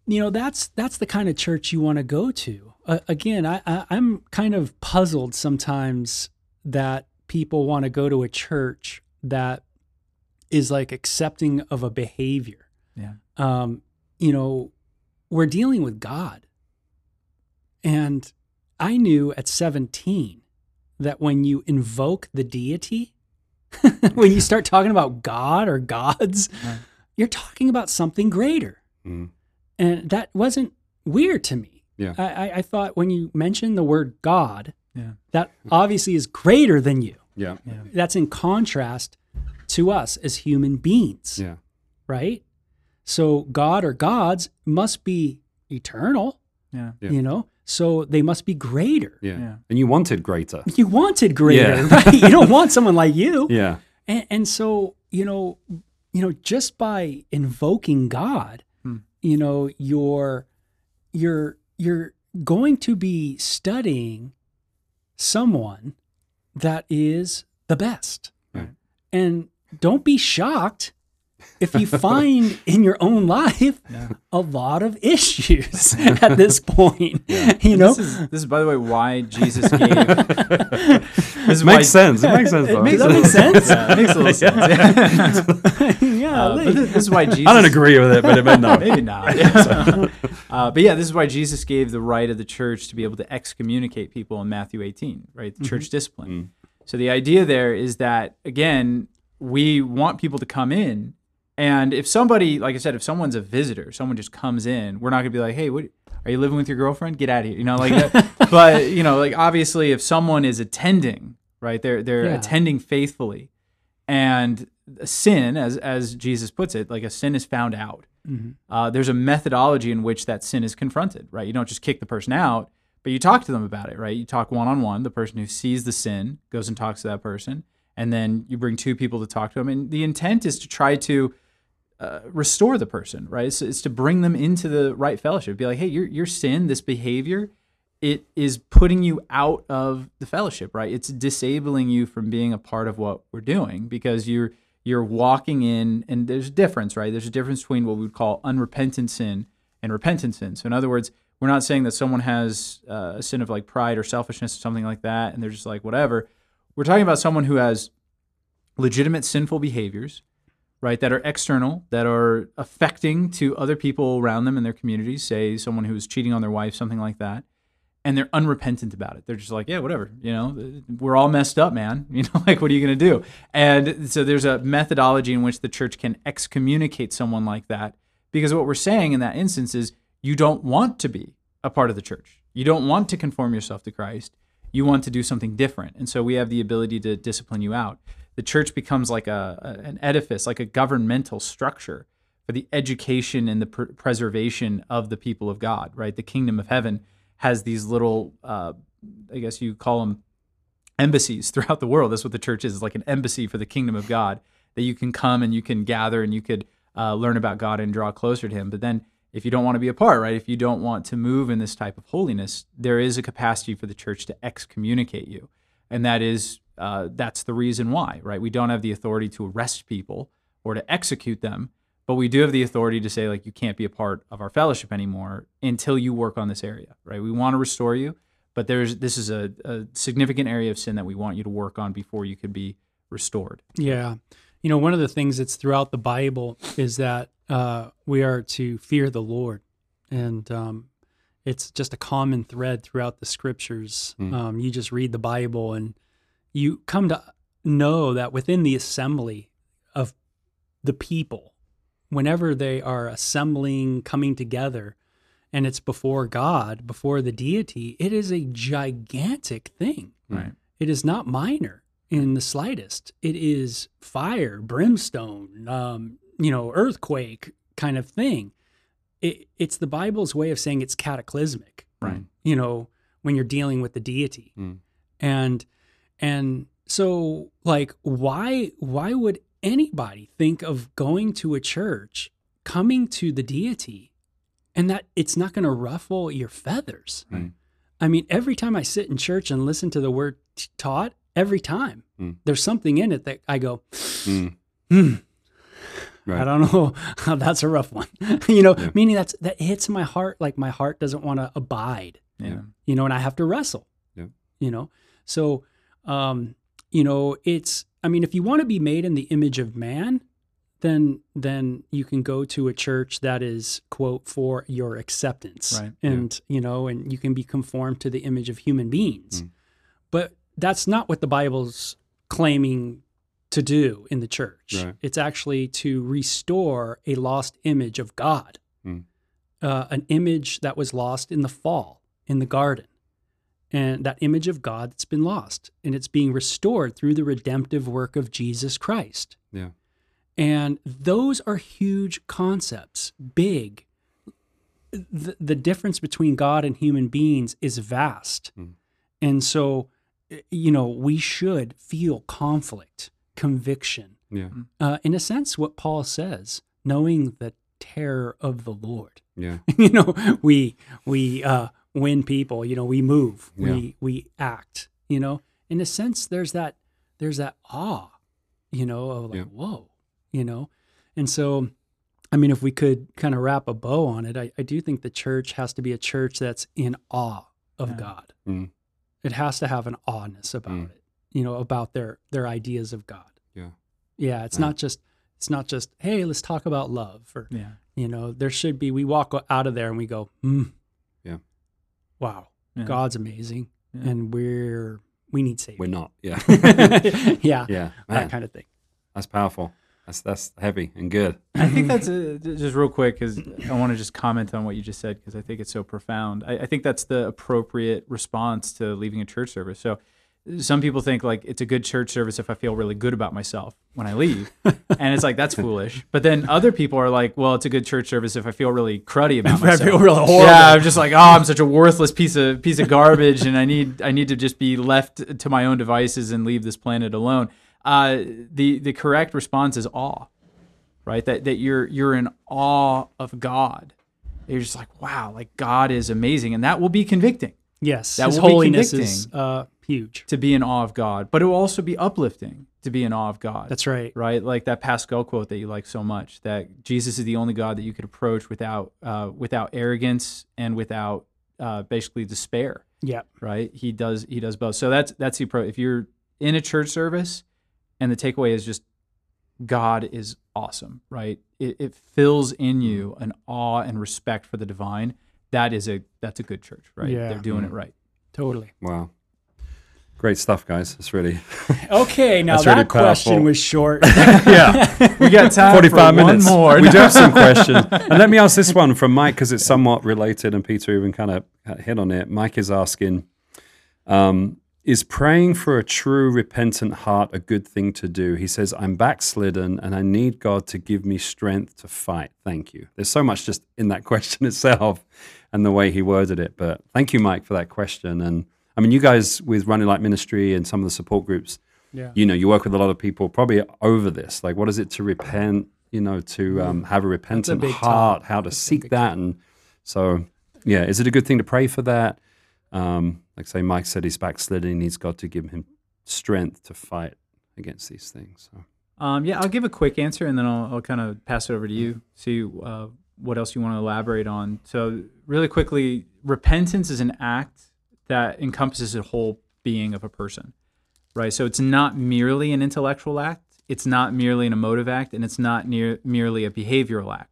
you know, that's that's the kind of church you want to go to. Uh, again, I, I I'm kind of puzzled sometimes that people want to go to a church that is like accepting of a behavior. Yeah. Um, you know, we're dealing with God. And I knew at 17 that when you invoke the deity, when you start talking about God or gods, Right. You're talking about something greater. Mm. And that wasn't weird to me. Yeah. I, I, I thought when you mentioned the word God, Yeah. that obviously is greater than you. Yeah. Yeah. That's in contrast to us as human beings, Yeah. right? So God or gods must be eternal, Yeah. Yeah. you know? So they must be greater. Yeah. Yeah. And you wanted greater. You wanted greater, Yeah. right? You don't want someone like you. Yeah. And, and so, you know, you know, just by invoking God, Hmm. you know, you're you're you're going to be studying someone that is the best. Right. And don't be shocked if you find in your own life Yeah. a lot of issues at this point. You know, This is, this is, by the way, why Jesus gave. This is why, Makes sense. It makes sense. It makes- that make sense? Yeah, it makes a little sense. yeah, Uh, but this, this is why Jesus. I don't agree with it, but it meant no. Maybe not. uh, but yeah, this is why Jesus gave the right of the church to be able to excommunicate people in Matthew 18, right? The church discipline. So the idea there is that, again, we want people to come in. And if somebody, like I said, if someone's a visitor, someone just comes in, we're not going to be like, hey, what, are you living with your girlfriend? Get out of here. You know, like that. but, you know, like obviously if someone is attending, right, they're, they're Yeah. attending faithfully. And sin, as, as Jesus puts it, like a sin is found out Mhm. uh, there's a methodology in which that sin is confronted, right? You don't just kick the person out, but you talk to them about it, right? You talk one on one. The person who sees the sin goes and talks to that person, and then you bring two people to talk to them. And the intent is to try to uh, restore the person, right? It's, it's to bring them into the right fellowship. Be like, hey, your your sin, this behavior, it is putting you out of the fellowship, right? It's disabling you from being a part of what we're doing because you're you're walking in, and there's a difference, right? There's a difference between what we would call unrepentant sin and repentant sin. So, in other words, we're not saying that someone has uh, a sin of like pride or selfishness or something like that, and they're just like whatever. We're talking about someone who has legitimate sinful behaviors, right, that are external, that are affecting to other people around them in their communities. Say someone who's cheating on their wife, something like that and they're unrepentant about it. They're just like, yeah, whatever, you know, we're all messed up, man. You know, like what are you going to do? And so there's a methodology in which the church can excommunicate someone like that because what we're saying in that instance is you don't want to be a part of the church. You don't want to conform yourself to Christ. You want to do something different. And so we have the ability to discipline you out. The church becomes like a, an edifice, like a governmental structure for the education and the pr- preservation of the people of God, right? The kingdom of heaven has these little, uh, I guess you call them embassies throughout the world. That's what the church is, is like an embassy for the kingdom of God that you can come and you can gather and you could uh, learn about God and draw closer to Him. But then if you don't want to be a part, right, if you don't want to move in this type of holiness, there is a capacity for the church to excommunicate you. And that is, uh, that's the reason why, right? We don't have the authority to arrest people or to execute them, but we do have the authority to say, like, you can't be a part of our fellowship anymore until you work on this area, right? We want to restore you, but there's this is a, a significant area of sin that we want you to work on before you could be restored. Yeah. You know, one of the things that's throughout the Bible is that uh, we are to fear the Lord. And um, it's just a common thread throughout the scriptures. Mm. Um, you just read the Bible and you come to know that within the assembly of the people, whenever they are assembling, coming together, and it's before God, before the deity, it is a gigantic thing. Right. It is not minor in the slightest. It is fire, brimstone, um, you know, earthquake kind of thing. it, it's the Bible's way of saying it's cataclysmic, Right. You know, when you're dealing with the deity, Mm. and and so like why why would anybody think of going to a church, coming to the deity, and that it's not going to ruffle your feathers? Right. I mean, every time I sit in church and listen to the word t- taught, every time Mm. there's something in it that I go, Mm. hmm, Right. I don't know. that's a rough one. you know, Yeah. meaning that's that hits my heart like my heart doesn't want to abide. Yeah. You know, and I have to wrestle. Yeah. You know, so um, you know, it's. I mean, if you want to be made in the image of man, then then you can go to a church that is quote for your acceptance, Right. and you know, and you can be conformed to the image of human beings. Mm. But that's not what the Bible's claiming to do in the church. Right. It's actually to restore a lost image of God, Mm. uh, an image that was lost in the fall in the garden. And that image of God that's been lost, and it's being restored through the redemptive work of Jesus Christ. Yeah. And those are huge concepts, big. The, the difference between God and human beings is vast. Mm. And so, eh, you know, we should feel conflict, conviction. Yeah. Uh, in a sense, what Paul says, knowing the terror of the Lord. Yeah. you know, we we uh, win people. You know, we move, Yeah. we we act. You know, in a sense, there's that there's that awe. You know, of like Yeah. whoa. You know, and so, I mean, if we could kind of wrap a bow on it, I, I do think the church has to be a church that's in awe of Yeah. God. Mm. It has to have an awness about Mm. it. You know, about their their ideas of God. Yeah. Yeah, it's Yeah. not just it's not just hey, let's talk about love or Yeah. you know, there should be, we walk out of there and we go, hmm. Yeah. Wow. Yeah. God's amazing. Yeah. And we're, we need saving. We're not. Yeah. yeah. yeah. That kind of thing. that's powerful. That's that's heavy and good. I think that's a, just real quick because I want to just comment on what you just said because I think it's so profound. I, I think that's the appropriate response to leaving a church service. So some people think like it's a good church service if I feel really good about myself when I leave, and it's like that's foolish. But then other people are like, well, it's a good church service if I feel really cruddy about myself. I feel really horrible. Yeah, I'm just like, oh, I'm such a worthless piece of piece of garbage, and I need I need to just be left to my own devices and leave this planet alone. Uh, the the correct response is awe, right? That that you're you're in awe of God. You're just like, wow, like God is amazing, and that will be convicting Yes. That His will be holiness is uh, huge. to be in awe of God, but it will also be uplifting to be in awe of God. That's right. right? Like that Pascal quote that you like so much, that Jesus is the only God that you could approach without uh, without arrogance and without uh, basically despair, Yeah. right? He does he does both. So that's that's the approach. If you're in a church service and the takeaway is just God is awesome, right? It, it fills in you an awe and respect for the divine. That is a that's a good church, right? Yeah. They're doing it right. Totally. Wow. Great stuff, guys. It's really Okay. Now that really question was short. yeah. We got time 45 for minutes. one more. We do have some questions. And let me ask this one from Mike because it's somewhat related, and Peter even kind of hit on it. Mike is asking um, Is praying for a true repentant heart a good thing to do? He says, I'm backslidden and I need God to give me strength to fight. Thank you. There's so much just in that question itself and the way he worded it. But thank you, Mike, for that question. And I mean, you guys with Running Light Ministry and some of the support groups, yeah. you know, you work with a lot of people probably over this. Like, what is it to repent? You know, to um, have a repentant big heart, topic. how to That's seek that, and so yeah, is it a good thing to pray for that? Um, like say, Mike said he's backslidden. He needs God to give him strength to fight against these things. So Um, yeah, I'll give a quick answer and then I'll, I'll kind of pass it over to you, see uh, what else you want to elaborate on. So, really quickly, repentance is an act that encompasses the whole being of a person, right? So, it's not merely an intellectual act, it's not merely an emotive act, and it's not near, merely a behavioral act,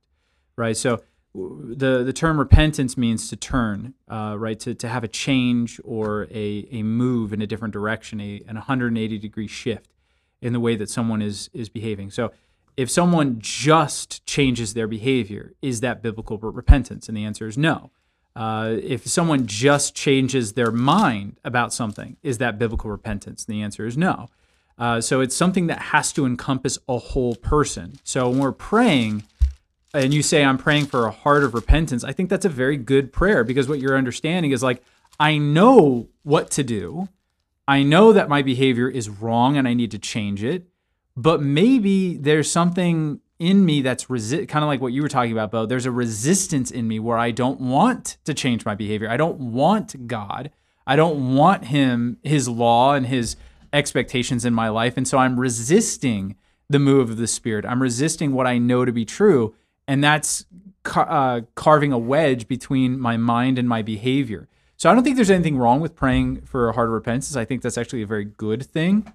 right? So, the, the term repentance means to turn, uh, right? To, to have a change or a, a move in a different direction, a, an 180 degree shift in the way that someone is is behaving. So if someone just changes their behavior, is that biblical repentance? And the answer is no. Uh, if someone just changes their mind about something, is that biblical repentance? And the answer is no. Uh, so it's something that has to encompass a whole person. So when we're praying, and you say I'm praying for a heart of repentance, I think that's a very good prayer because what you're understanding is like I know what to do. I know that my behavior is wrong and I need to change it, but maybe there's something in me that's resi- kind of like what you were talking about, Bo. There's a resistance in me where I don't want to change my behavior. I don't want God. I don't want Him, His law, and His expectations in my life. And so I'm resisting the move of the Spirit. I'm resisting what I know to be true. And that's uh, carving a wedge between my mind and my behavior. So I don't think there's anything wrong with praying for a heart of repentance. I think that's actually a very good thing.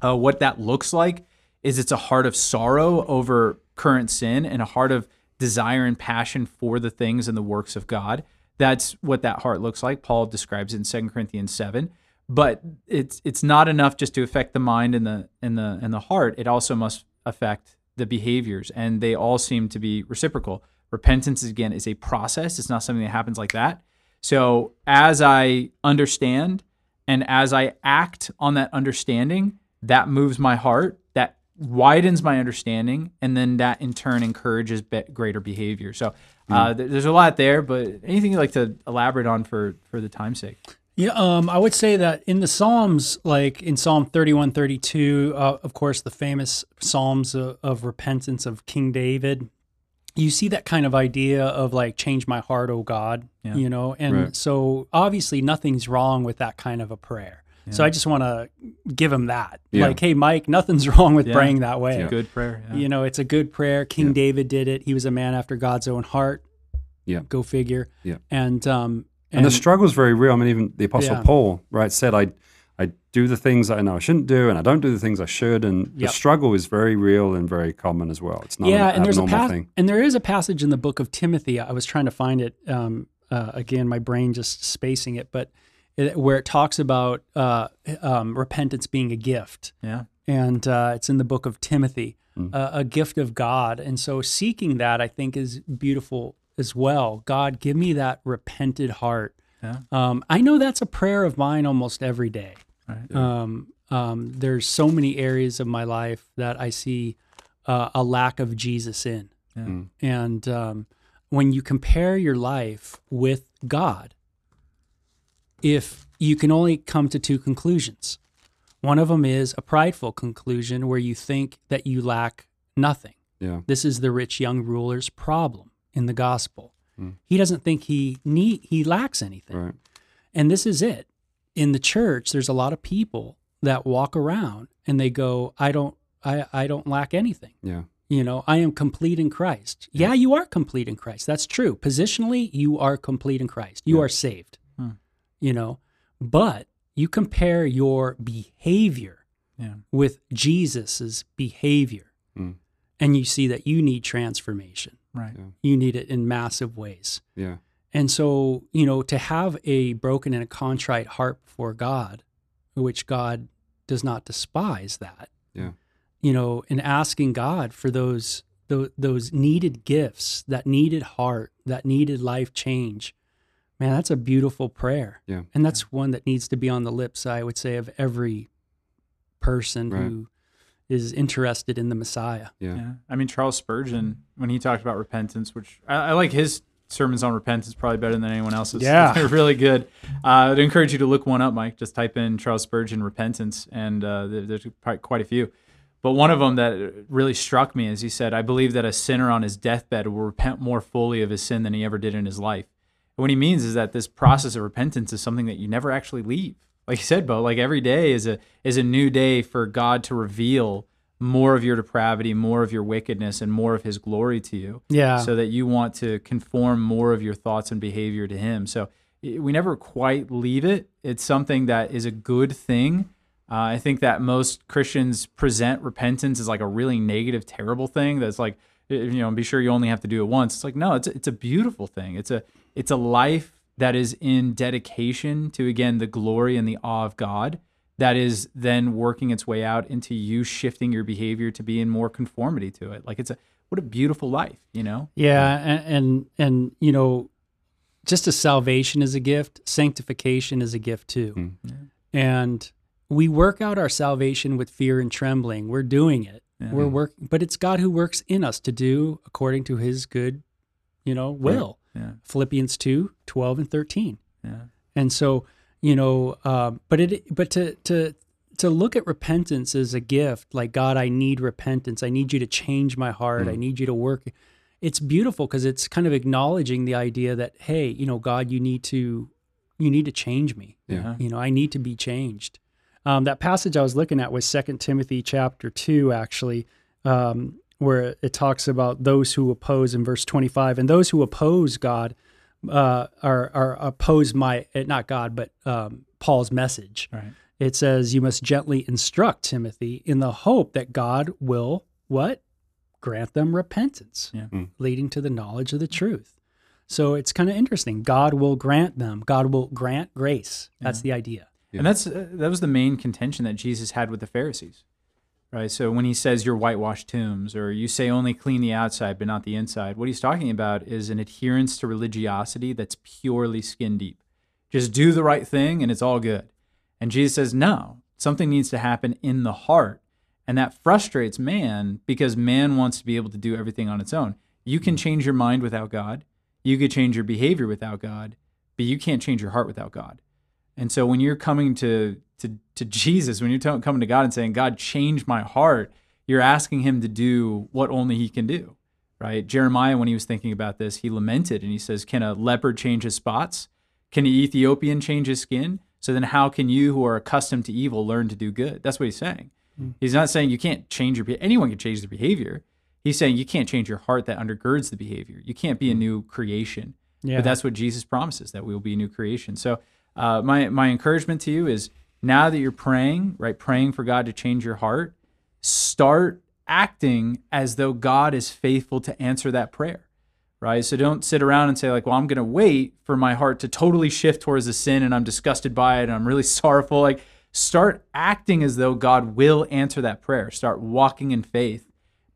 Uh, what that looks like is it's a heart of sorrow over current sin and a heart of desire and passion for the things and the works of God. That's what that heart looks like. Paul describes it in 2 Corinthians 7. But it's it's not enough just to affect the mind and the and the and the heart. It also must affect the behaviors and they all seem to be reciprocal. Repentance again is a process. It's not something that happens like that. So as I understand and as I act on that understanding, that moves my heart, widens my understanding, and then that in turn encourages be- greater behavior. So uh, th- there's a lot there, but anything you'd like to elaborate on for for the time's sake? Yeah, um, I would say that in the Psalms, like in Psalm 31, 32, uh, of course, the famous Psalms of, of repentance of King David, you see that kind of idea of like, change my heart, oh God, Yeah. you know? And Right. so obviously nothing's wrong with that kind of a prayer. So I just want to give him that. Yeah. Like, hey, Mike, nothing's wrong with Yeah. praying that way. Good prayer. Yeah. You know, it's a good prayer. King Yeah. David did it. He was a man after God's own heart. Yeah. Go figure. Yeah. And, um, And, the struggle is very real. I mean, even the Apostle Yeah. Paul, right, said, I, I do the things that I know I shouldn't do, and I don't do the things I should. And the struggle is very real and very common as well. It's not yeah, an and there's a abnormal pas- thing. and there is a passage in the book of Timothy. I was trying to find it. Um, uh, again, my brain just spacing it, but it, where it talks about uh, um, repentance being a gift, yeah. and uh, it's in the book of Timothy, Mm. uh, a gift of God. And so, seeking that, I think, is beautiful as well. God, give me that repented heart. Yeah. Um, I know that's a prayer of mine almost every day. Right. Um, um, there's so many areas of my life that I see uh, a lack of Jesus in. Yeah. Mm. And um, when you compare your life with God, if you can only come to two conclusions, one of them is a prideful conclusion where you think that you lack nothing. Yeah. This is the rich young ruler's problem in the gospel. Mm. He doesn't think he need he lacks anything. Right. And this is it. In the church, there's a lot of people that walk around and they go, I don't I, I don't lack anything. Yeah. You know, I am complete in Christ. Yeah, you are complete in Christ. That's true. Positionally, you are complete in Christ. You Yeah. are saved. You know, but you compare your behavior Yeah. with Jesus's behavior, Mm. and you see that you need transformation. Right. You need it in massive ways. Yeah. And so, you know, to have a broken and a contrite heart before God, which God does not despise that. Yeah. You know, and asking God for those those, those needed gifts, that needed heart, that needed life change. Man, that's a beautiful prayer. Yeah. And that's one that needs to be on the lips, I would say, of every person Right. who is interested in the Messiah. Yeah. Yeah. I mean, Charles Spurgeon, when he talked about repentance, which I, I like his sermons on repentance probably better than anyone else's. Yeah. They're really good. Uh, I'd encourage you to look one up, Mike. Just type in Charles Spurgeon repentance, and uh, there's probably quite a few. But one of them that really struck me is he said, I believe that a sinner on his deathbed will repent more fully of his sin than he ever did in his life. And what he means is that this process of repentance is something that you never actually leave. Like you said, Bo, like every day is a is a new day for God to reveal more of your depravity, more of your wickedness, and more of his glory to you Yeah. so that you want to conform more of your thoughts and behavior to him. So we never quite leave it. It's something that is a good thing. Uh, I think that most Christians present repentance as like a really negative, terrible thing. That's like, you know, be sure you only have to do it once. It's like no, it's a, it's a beautiful thing. It's a it's a life that is in dedication to again the glory and the awe of God. That is then working its way out into you shifting your behavior to be in more conformity to it. Like it's a what a beautiful life, you know? Yeah, and, and and you know, just as salvation is a gift, sanctification is a gift too. Mm. Yeah. And we work out our salvation with fear and trembling. We're doing it. We're working, but it's God who works in us to do according to his good, you know, will. Yeah. Philippians 2, 12 and 13. Yeah. And so, you know, um, but it, but to, to, to look at repentance as a gift, like God, I need repentance. I need you to change my heart. I need you to work. It's beautiful because it's kind of acknowledging the idea that, hey, you know, God, you need to, you need to change me. Yeah. You know, I need to be changed. Um, that passage I was looking at was Second Timothy chapter two, actually, um, where it talks about those who oppose in verse twenty-five, and those who oppose God uh, are are oppose my eh, not God, but um, Paul's message. Right. It says you must gently instruct Timothy in the hope that God will what grant them repentance, Yeah. Mm. leading to the knowledge of the truth. So it's kind of interesting. God will grant them. God will grant grace. That's the idea. And that's uh, that was the main contention that Jesus had with the Pharisees, right? So when he says you're whitewashed tombs, or you say only clean the outside but not the inside, what he's talking about is an adherence to religiosity that's purely skin deep. Just do the right thing and it's all good. And Jesus says no, something needs to happen in the heart, and that frustrates man because man wants to be able to do everything on its own. You can change your mind without God. You could change your behavior without God, but you can't change your heart without God. And so when you're coming to to to Jesus, when you're t- coming to God and saying, "God, change my heart," you're asking Him to do what only He can do, right? Jeremiah, when he was thinking about this, he lamented and he says, "Can a leopard change his spots? Can an Ethiopian change his skin? So then, how can you, who are accustomed to evil, learn to do good?" That's what he's saying. Hmm. He's not saying you can't change your be- anyone can change their behavior. He's saying you can't change your heart that undergirds the behavior. You can't be a hmm. new creation. Yeah. But that's what Jesus promises that we will be a new creation. So uh, my my encouragement to you is now that you're praying, right, praying for God to change your heart, start acting as though God is faithful to answer that prayer. Right. So don't sit around and say, like, well, I'm gonna wait for my heart to totally shift towards the sin and I'm disgusted by it and I'm really sorrowful. Like start acting as though God will answer that prayer. Start walking in faith.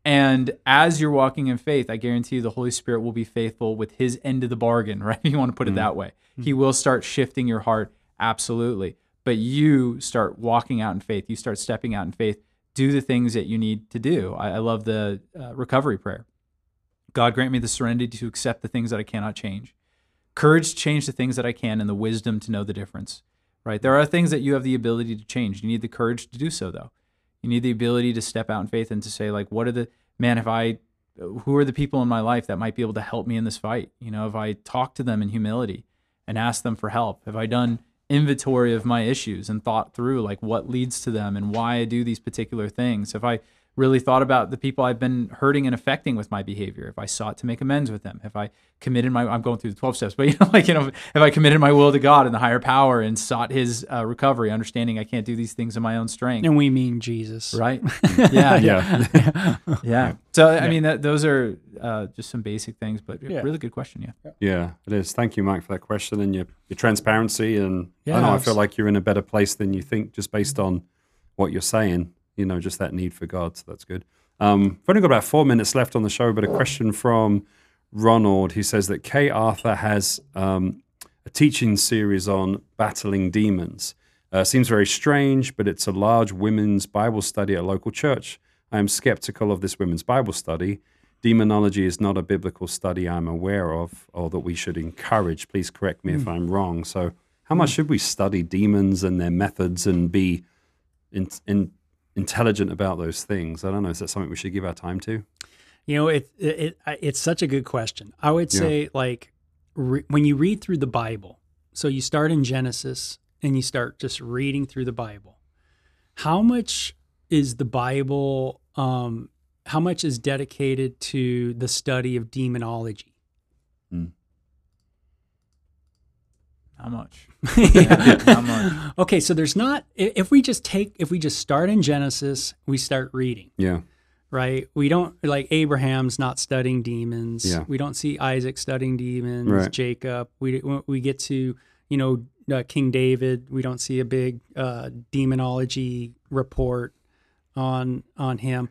And as you're walking in faith, I guarantee you the Holy Spirit will be faithful with his end of the bargain, right? If you want to put it that way. He will start shifting your heart, absolutely. But you start walking out in faith. You start stepping out in faith. Do the things that you need to do. I, I love the uh, recovery prayer. God grant me the serenity to accept the things that I cannot change, courage to change the things that I can, and the wisdom to know the difference. Right? There are things that you have the ability to change. You need the courage to do so, though. You need the ability to step out in faith and to say, like, what are the man? If I, who are the people in my life that might be able to help me in this fight? You know, if I talk to them in humility and ask them for help, have I done inventory of my issues and thought through like what leads to them and why I do these particular things? Have I really thought about the people I've been hurting and affecting with my behavior? If I sought to make amends with them, if I committed my, I'm going through the 12 steps, but you know, like, you know, if I committed my will to God and the higher power and sought his uh, recovery, understanding I can't do these things in my own strength. And we mean Jesus. Right. Yeah. yeah. Yeah. Yeah. So, I mean, that, those are uh, just some basic things, but Yeah. really good question. Yeah. Yeah, it is. Thank you, Mike, for that question and your, your transparency. And I Yeah, don't know, I feel like you're in a better place than you think just based on what you're saying, you know, just that need for God. So that's good. Um, we've only got about four minutes left on the show, but a question from Ronald. He says that Kay Arthur has um, a teaching series on battling demons. Uh, seems very strange, but it's a large women's Bible study at a local church. I am skeptical of this women's Bible study. Demonology is not a biblical study I'm aware of or that we should encourage. Please correct me if I'm wrong. So, how much should we study demons and their methods and be in, in, intelligent about those things? I don't know. Is that something we should give our time to? You know, it, it, it it's such a good question. I would Yeah. say like re- when you read through the Bible, so you start in Genesis and you start just reading through the Bible. How much is the Bible um how much is dedicated to the study of demonology? Not much. Yeah. Not much. Okay, so there's not if we just take if we just start in Genesis, we start reading. Yeah. right? We don't like Abraham's not studying demons. Yeah. We don't see Isaac studying demons. Right. Jacob. We we get to you know uh, King David. We don't see a big uh, demonology report on on him.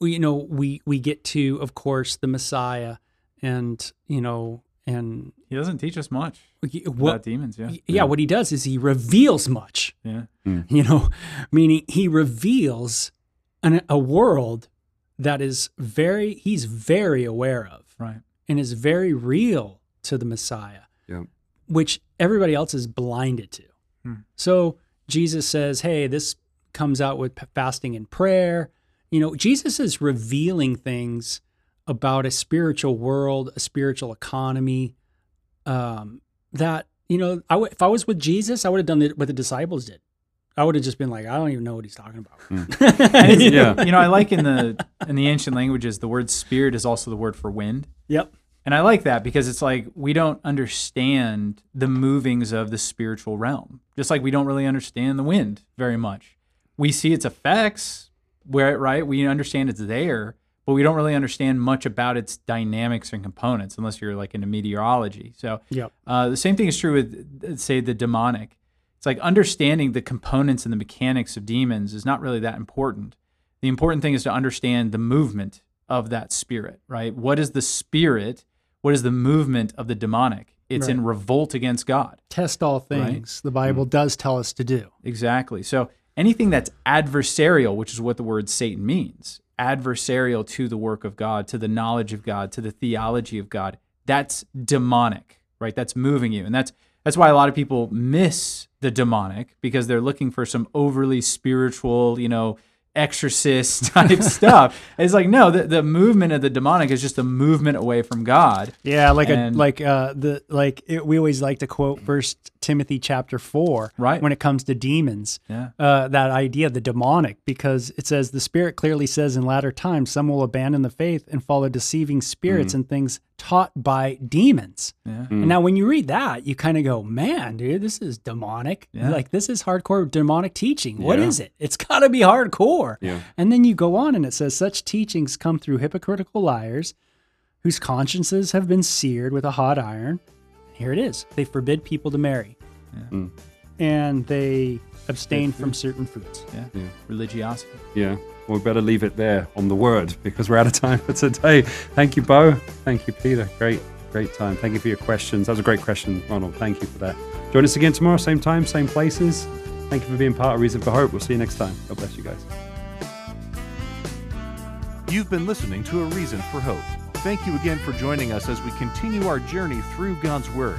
We you know we we get to of course the Messiah, and you know and He doesn't teach us much what about demons. Yeah. yeah, what he does is he reveals much Yeah. you know, meaning he reveals an, a world that is very he's very aware of Right. and is very real to the Messiah, Yeah. which everybody else is blinded to. Hmm. So Jesus says, "Hey, this comes out with fasting and prayer." You know, Jesus is revealing things about a spiritual world, a spiritual economy. Um, that you know, I w- if I was with Jesus, I would have done it what the disciples did. I would have just been like, I don't even know what he's talking about. And it's- Yeah. You know, I like in the in the ancient languages, the word spirit is also the word for wind. Yep. And I like that because it's like we don't understand the movings of the spiritual realm. Just like we don't really understand the wind very much. We see its effects, where right? We understand it's there, but we don't really understand much about its dynamics and components unless you're like into meteorology. So Yep. uh, the same thing is true with, say, the demonic. It's like understanding the components and the mechanics of demons is not really that important. The important thing is to understand the movement of that spirit, right? What is the spirit? What is the movement of the demonic? It's in revolt against God. Test all things. The Bible does tell us to do. Exactly. So anything that's adversarial, which is what the word Satan means, adversarial to the work of God, to the knowledge of God, to the theology of God, that's demonic, right? That's moving you. And that's that's why a lot of people miss the demonic because they're looking for some overly spiritual, you know, exorcist type stuff. It's like no, the, the movement of the demonic is just a movement away from God. Yeah, like And- a like uh the like it, we always like to quote First Timothy chapter four, Right. When it comes to demons, Yeah. uh, that idea of the demonic, because it says the Spirit clearly says in latter times some will abandon the faith and follow deceiving spirits and things taught by demons. Yeah. And now when you read that, you kind of go, man, dude, this is demonic. Yeah. Like this is hardcore demonic teaching. What Yeah. is it? It's got to be hardcore. Yeah. And then you go on and it says such teachings come through hypocritical liars whose consciences have been seared with a hot iron. Here it is. They forbid people to marry. Mm. And they abstain from certain foods. Yeah. Yeah. Religiosity. Yeah. Well, we better leave it there on the word because we're out of time for today. Thank you, Bo. Thank you, Peter. Great, great time. Thank you for your questions. That was a great question, Ronald. Thank you for that. Join us again tomorrow, same time, same places. Thank you for being part of Reason for Hope. We'll see you next time. God bless you guys. You've been listening to A Reason for Hope. Thank you again for joining us as we continue our journey through God's Word,